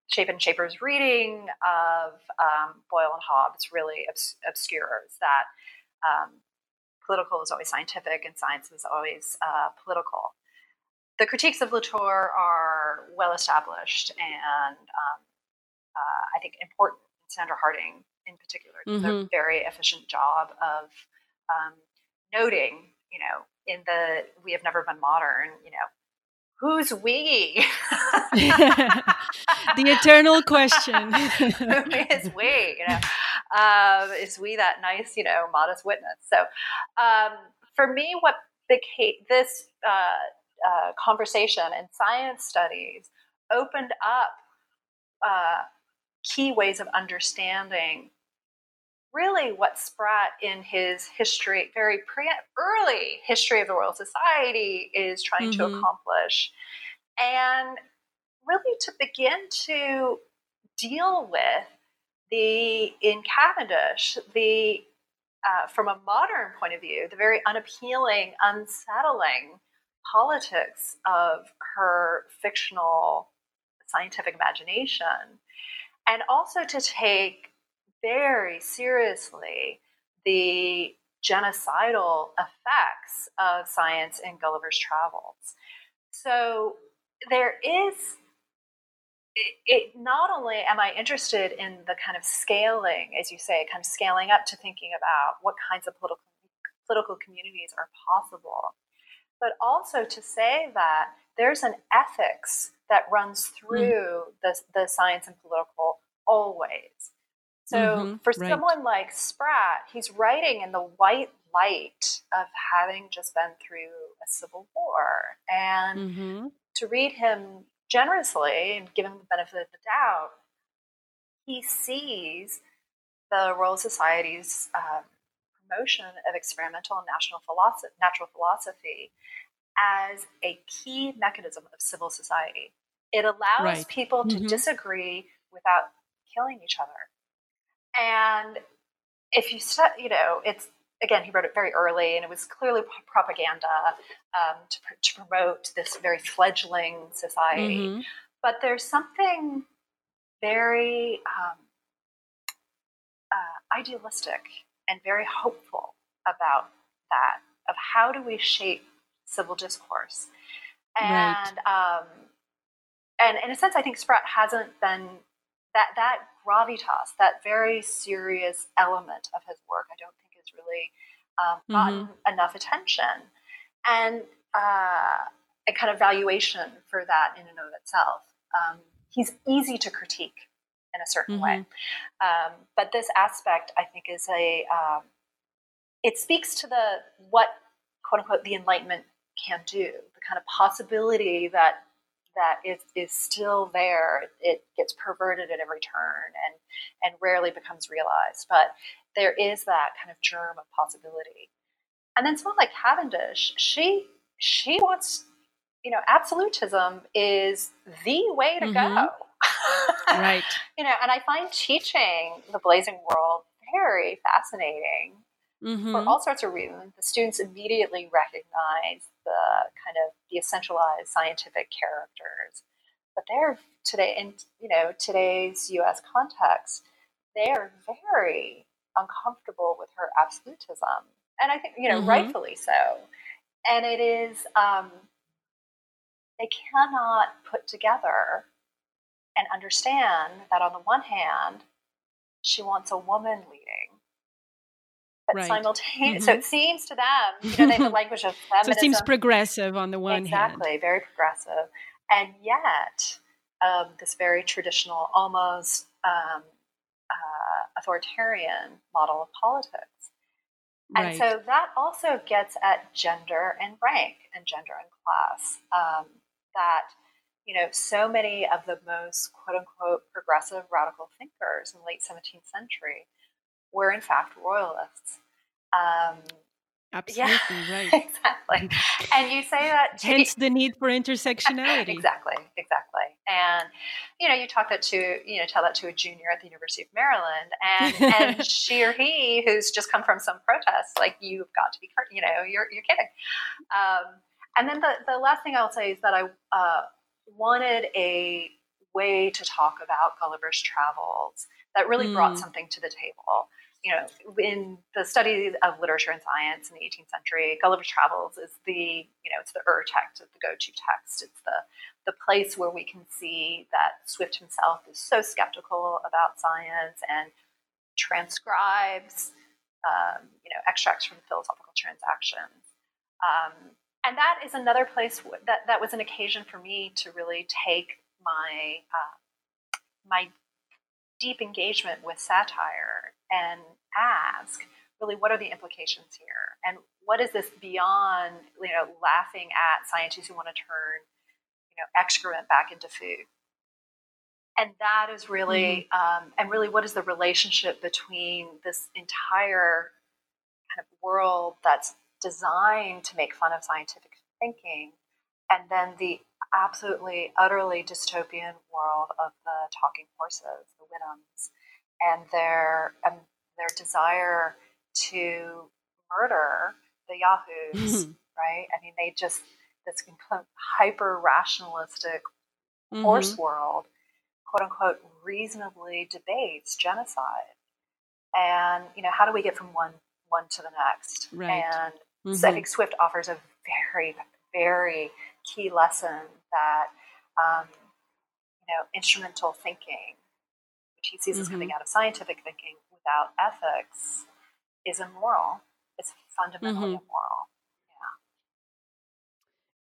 Shapin and Schaffer's reading of um, Boyle and Hobbes really obs- obscures that um, political is always scientific and science is always uh, political. The critiques of Latour are well established and um, uh, I think, important. Sandra Harding, in particular, does mm-hmm. a very efficient job of um, noting, you know, in the "We Have Never Been Modern," you know, who's we? the eternal question. Who is we? You know, um, is we that nice, you know, modest witness? So, um, for me, what became this uh, uh, conversation in science studies opened up uh, key ways of understanding really what Sprat in his history, very pre- early history of the Royal Society, is trying mm-hmm. to accomplish. And really to begin to deal with the, in Cavendish, the, uh, from a modern point of view, the very unappealing, unsettling politics of her fictional scientific imagination. And also to take very seriously the genocidal effects of science in Gulliver's Travels. So there is it, it, not only am I interested in the kind of scaling, as you say, kind of scaling up to thinking about what kinds of political political communities are possible, but also to say that there's an ethics that runs mm. through mm. the, the science and political always. So mm-hmm, for right. someone like Sprat, he's writing in the white light of having just been through a civil war. And mm-hmm. to read him generously and give him the benefit of the doubt, he sees the Royal Society's uh, promotion of experimental and national philosophy, natural philosophy as a key mechanism of civil society. It allows right. people to mm-hmm. disagree without killing each other. And if you stu- you know, it's again, he wrote it very early, and it was clearly propaganda um, to, pr- to, promote this very fledgling society. Mm-hmm. But there's something very um, uh, idealistic and very hopeful about that of how do we shape civil discourse, and right. um, and in a sense, I think Sprat hasn't been that that gravitas, that very serious element of his work. I don't think has really um, gotten mm-hmm. enough attention, and uh, a kind of valuation for that in and of itself. Um, he's easy to critique in a certain mm-hmm. way, um, but this aspect, I think, is a um, it speaks to the what quote unquote the Enlightenment can do, the kind of possibility that that is, is still there. It gets perverted at every turn and and rarely becomes realized. But there is that kind of germ of possibility. And then someone like Cavendish, she she wants, you know, absolutism is the way to mm-hmm. go. right. You know, and I find teaching the Blazing World very fascinating mm-hmm. for all sorts of reasons. The students immediately recognize the kind of the essentialized scientific characters, but they're today in you know today's U.S. context, they are very uncomfortable with her absolutism, and I think you know mm-hmm. rightfully so. And it is um, they cannot put together and understand that on the one hand, she wants a woman leading but right. simultaneously, mm-hmm. so it seems to them, you know, they have the language of feminism. so it seems progressive on the one exactly, hand. Exactly, very progressive. And yet, um, this very traditional, almost um, uh, authoritarian model of politics. And right. so that also gets at gender and rank and gender and class. Um, that, you know, so many of the most quote unquote progressive radical thinkers in the late 17th century were in fact royalists. Um, Absolutely yeah, right. Exactly. And you say that to hence the need for intersectionality. exactly, exactly. And you know, you talk that to you know, tell that to a junior at the University of Maryland, and and she or he who's just come from some protest, like you've got to be, you know, you're you're kidding. Um, and then the the last thing I'll say is that I uh, wanted a way to talk about Gulliver's Travels that really mm. brought something to the table. You know, in the study of literature and science in the 18th century, Gulliver's Travels is the, you know, it's the ur text, it's the go-to text. It's the the place where we can see that Swift himself is so skeptical about science and transcribes, um, you know, extracts from philosophical transactions. Um, and that is another place that that was an occasion for me to really take my uh, my deep engagement with satire and ask really what are the implications here and what is this beyond you know laughing at scientists who want to turn you know excrement back into food and that is really mm-hmm. um, and really what is the relationship between this entire kind of world that's designed to make fun of scientific thinking and then the absolutely utterly dystopian world of the talking horses the Houyhnhnms and their and their desire to murder the yahoos right i mean they just this hyper rationalistic mm-hmm. horse world quote unquote reasonably debates genocide and you know how do we get from one one to the next right. and mm-hmm. so i think swift offers a very very key lesson that um, you know instrumental thinking which he sees mm-hmm. as coming out of scientific thinking without ethics is immoral it's fundamentally mm-hmm. immoral yeah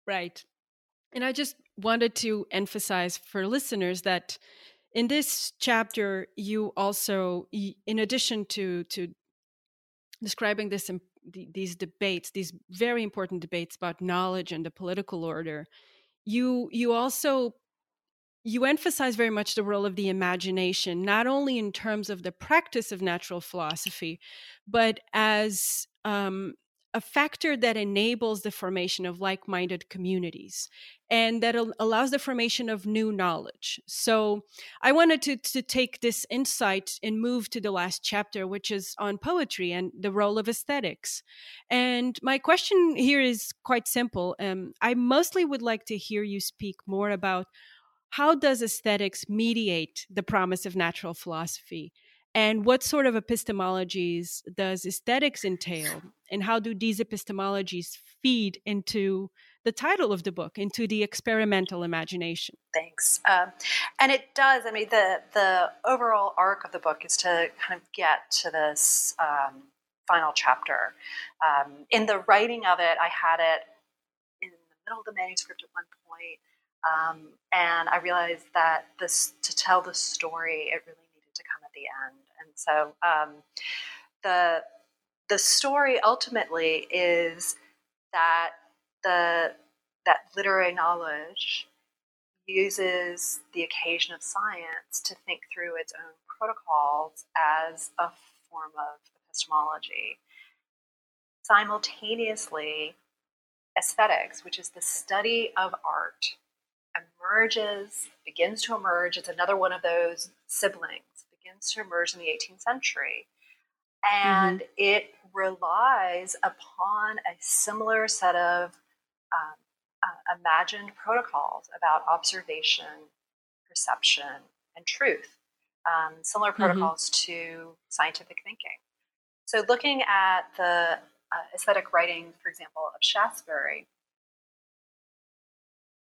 right and i just wanted to emphasize for listeners that in this chapter you also in addition to to describing this these debates these very important debates about knowledge and the political order you you also you emphasize very much the role of the imagination not only in terms of the practice of natural philosophy but as um, a factor that enables the formation of like minded communities and that allows the formation of new knowledge. So, I wanted to, to take this insight and move to the last chapter, which is on poetry and the role of aesthetics. And my question here is quite simple. Um, I mostly would like to hear you speak more about how does aesthetics mediate the promise of natural philosophy and what sort of epistemologies does aesthetics entail? And how do these epistemologies feed into the title of the book, into the experimental imagination? Thanks. Um, and it does. I mean, the, the overall arc of the book is to kind of get to this um, final chapter. Um, in the writing of it, I had it in the middle of the manuscript at one point. Um, and I realized that this to tell the story, it really needed to come at the end. So um, the the story ultimately is that the that literary knowledge uses the occasion of science to think through its own protocols as a form of epistemology. Simultaneously, aesthetics, which is the study of art, emerges, begins to emerge. It's another one of those siblings emerge in the 18th century. And mm-hmm. it relies upon a similar set of um, uh, imagined protocols about observation, perception, and truth, um, similar mm-hmm. protocols mm-hmm. to scientific thinking. So, looking at the uh, aesthetic writing, for example, of Shaftesbury,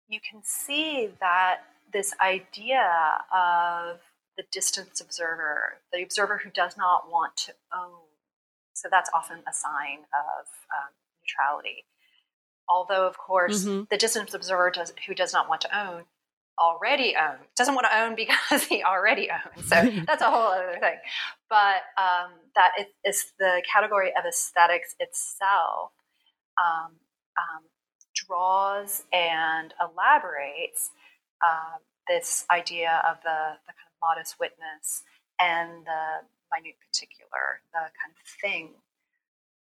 you can see that this idea of the distance observer, the observer who does not want to own. So that's often a sign of um, neutrality. Although, of course, mm-hmm. the distance observer does, who does not want to own already owns, doesn't want to own because he already owns. So that's a whole other thing. But um, that it is the category of aesthetics itself um, um, draws and elaborates um, this idea of the, the kind modest witness and the minute particular, the kind of thing.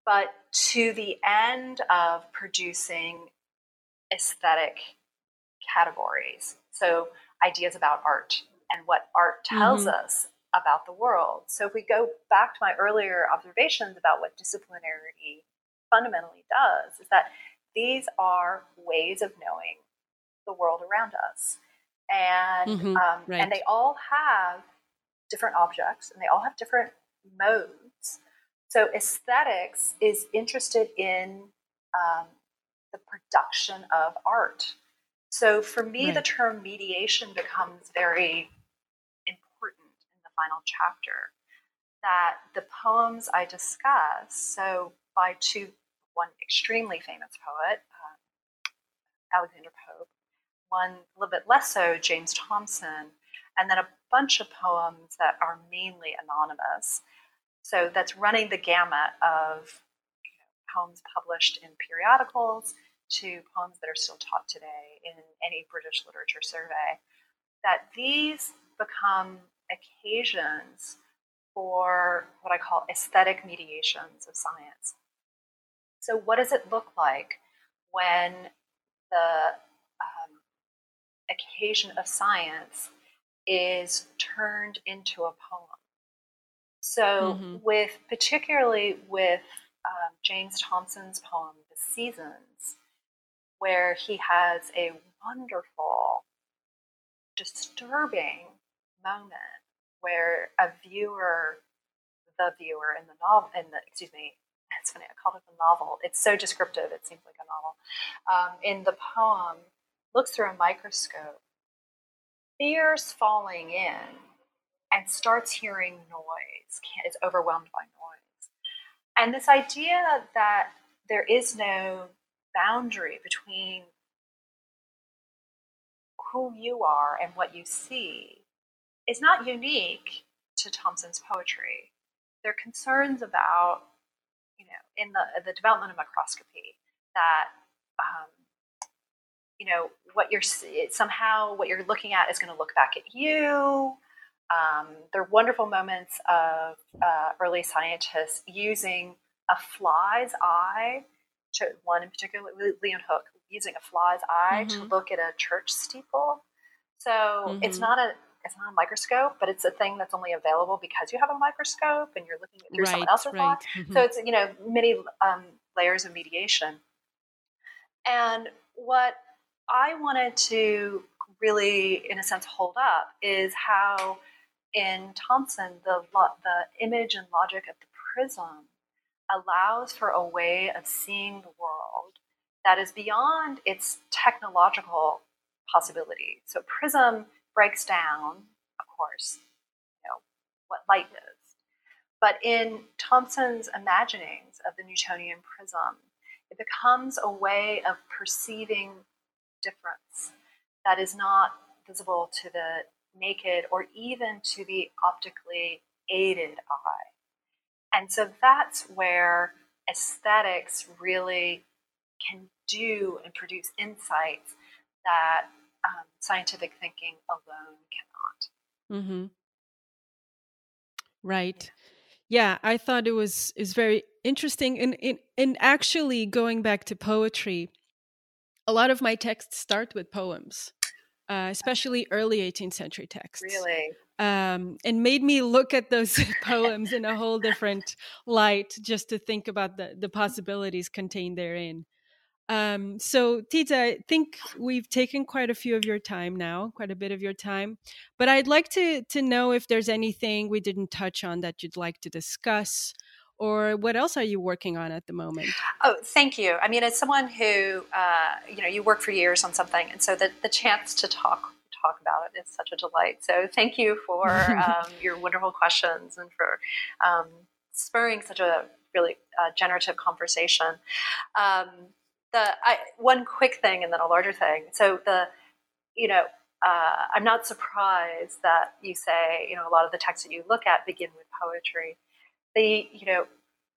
But to the end of producing aesthetic categories, so ideas about art and what art tells mm-hmm. us about the world. So if we go back to my earlier observations about what disciplinarity fundamentally does, is that these are ways of knowing the world around us and mm-hmm, um, right. and they all have different objects and they all have different modes. So aesthetics is interested in um, the production of art. So for me, right. the term mediation becomes very important in the final chapter. That the poems I discuss, so by two, one extremely famous poet, uh, Alexander Pope, one a little bit less so, James Thomson, and then a bunch of poems that are mainly anonymous. So that's running the gamut of you know, poems published in periodicals to poems that are still taught today in any British literature survey. That these become occasions for what I call aesthetic mediations of science. So, what does it look like when the occasion of science is turned into a poem? So, mm-hmm. with particularly with um, James Thomson's poem, The Seasons, where he has a wonderful, disturbing moment where a viewer, the viewer in the novel, in the excuse me, it's funny, I called it the novel. It's so descriptive, it seems like a novel. Um, in the poem, looks through a microscope, fears falling in, and starts hearing noise, is overwhelmed by noise. And this idea that there is no boundary between who you are and what you see is not unique to Thomson's poetry. There are concerns about, you know, in the the development of microscopy that, um, you know, what you're somehow what you're looking at is going to look back at you. Um, there are wonderful moments of uh, early scientists using a fly's eye to one in particular, Leeuwenhoek, using a fly's eye mm-hmm. to look at a church steeple. So mm-hmm. it's not a it's not a microscope, but it's a thing that's only available because you have a microscope and you're looking through right, someone else's right. Mm-hmm. So it's you know many um, layers of mediation. And what I wanted to really, in a sense, hold up is how in Thomson the the image and logic of the prism allows for a way of seeing the world that is beyond its technological possibility. So prism breaks down, of course, you know, what light is. But in Thomson's imaginings of the Newtonian prism, it becomes a way of perceiving difference that is not visible to the naked or even to the optically aided eye. And so that's where aesthetics really can do and produce insights that um, scientific thinking alone cannot. Mm-hmm. Right. Yeah, I thought it was is very interesting. And in in actually going back to poetry, a lot of my texts start with poems, uh, especially early 18th century texts. Really? Um, and made me look at those poems in a whole different light just to think about the, the possibilities contained therein. Um, so, Tita, I think we've taken quite a few of your time now, quite a bit of your time. But I'd like to to know if there's anything we didn't touch on that you'd like to discuss, or what else are you working on at the moment? Oh, thank you. I mean, as someone who uh, you know you work for years on something, and so the the chance to talk talk about it is such a delight. So, thank you for um, your wonderful questions and for um, spurring such a really uh, generative conversation. Um, the I, one quick thing and then a larger thing. So the, you know, uh, I'm not surprised that you say, you know, a lot of the texts that you look at begin with poetry. The, you know,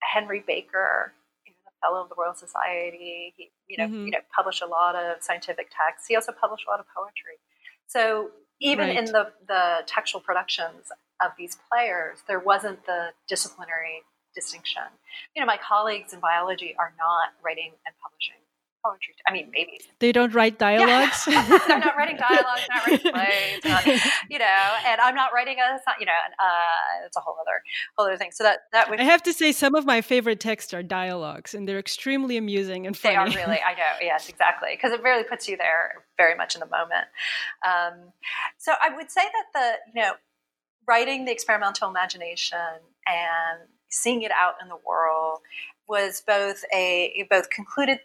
Henry Baker, you know, the fellow of the Royal Society, he, you know, mm-hmm. you know, published a lot of scientific texts. He also published a lot of poetry. So even right. in the the textual productions of these players, there wasn't the disciplinary distinction. You know, my colleagues in biology are not writing and publishing poetry. I mean, maybe they don't write dialogues. Yeah. They're not writing dialogues, not writing plays, not, you know. And I'm not writing a, you know, uh, it's a whole other, whole other thing. So that that would. I have to say, some of my favorite texts are dialogues, and they're extremely amusing and funny. They are really. I know. Yes, exactly, because it really puts you there very much in the moment. Um, so I would say that the, you know, writing the experimental imagination and seeing it out in the world was both a both concluded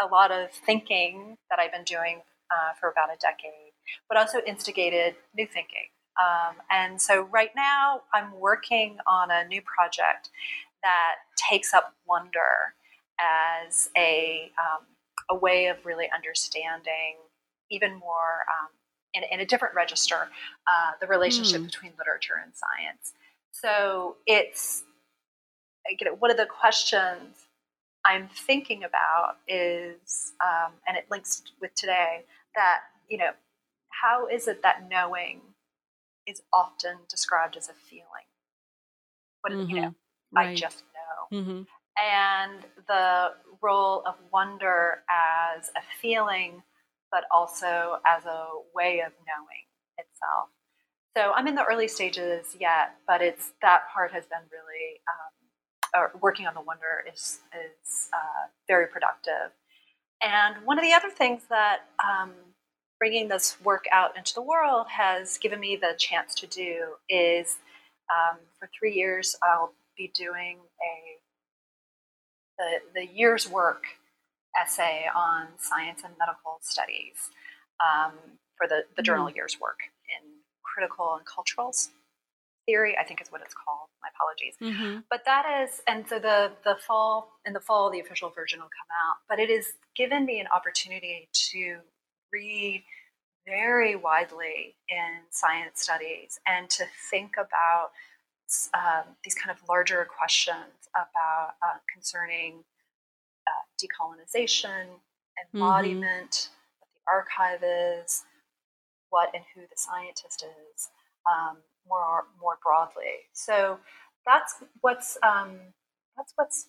a lot of thinking that I've been doing uh, for about a decade, but also instigated new thinking. Um, and so right now I'm working on a new project that takes up wonder as a, um, a way of really understanding even more um, in, in, a different register uh, the relationship mm. between literature and science. So it's you know, one of the questions I'm thinking about is, um, and it links with today, that, you know, how is it that knowing is often described as a feeling. What Mhm. you know, Right. I just know. Mhm. And the role of wonder as a feeling, but also as a way of knowing itself. So I'm in the early stages yet, but it's that part has been really um, or working on the wonder is is uh, very productive. And one of the other things that um, bringing this work out into the world has given me the chance to do is um, for three years I'll be doing a the, the year's work essay on science and medical studies um, for the, the journal year's work in critical and cultural theory, I think is what it's called. My apologies. Mhm. But that is, and so the the fall in the fall, the official version will come out. But it has given me an opportunity to read very widely in science studies and to think about um, these kind of larger questions about uh, concerning uh, decolonization, embodiment, what the archive is, what and who the scientist is, um, more more broadly. So that's what's um, that's what's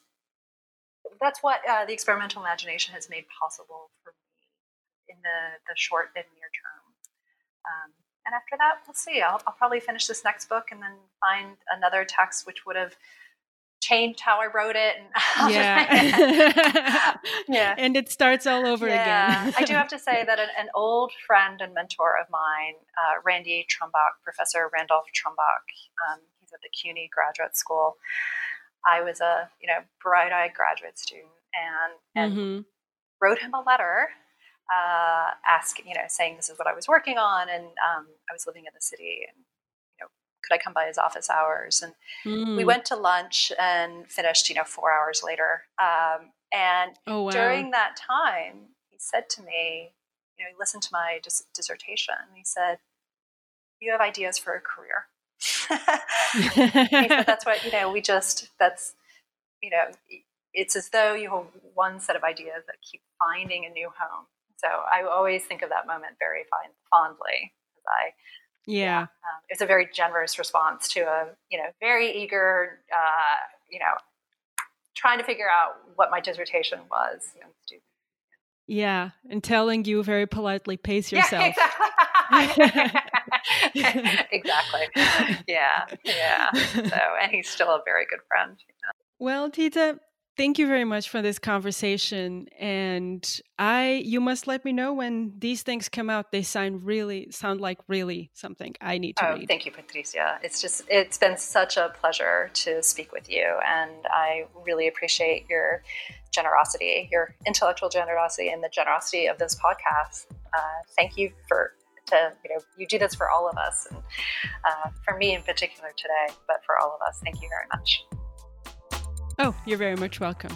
that's what uh, the experimental imagination has made possible for me in the the short and near term. Um, and after that, we'll see. I'll, I'll probably finish this next book and then find another text which would have changed how I wrote it. And Yeah. Yeah. And it starts all over yeah. again. I do have to say that an, an old friend and mentor of mine, uh, Randy Trumbach, Professor Randolph Trumbach, um, he's at the CUNY Graduate School. I was a you know bright-eyed graduate student and and Mhm. wrote him a letter uh, asking, you know, saying this is what I was working on, and um, I was living in the city, and could I come by his office hours? And we Mm. went to lunch and finished, you know, four hours later. Um, and Oh, wow. during that time, he said to me, you know, he listened to my dis- dissertation. And he said, "You have ideas for a career." he said, "That's what you know. We just that's you know." It's as though you have one set of ideas that keep finding a new home. So I always think of that moment very fine, fondly. I yeah. um, it's a very generous response to a you know very eager uh, you know trying to figure out what my dissertation was young student. Yeah. And telling you very politely, pace yourself. Yeah, exactly. exactly. Yeah, yeah. So, and he's still a very good friend. Well, Tita, thank you very much for this conversation. And I, you must let me know when these things come out. They sound really, sound like really something I need to Oh, read. thank you, Patricia. It's just, it's been such a pleasure to speak with you. And I really appreciate your generosity, your intellectual generosity, and the generosity of this podcast. Uh, thank you for, to, you know, you do this for all of us, and uh, for me in particular today, but for all of us. Thank you very much. Oh, you're very much welcome.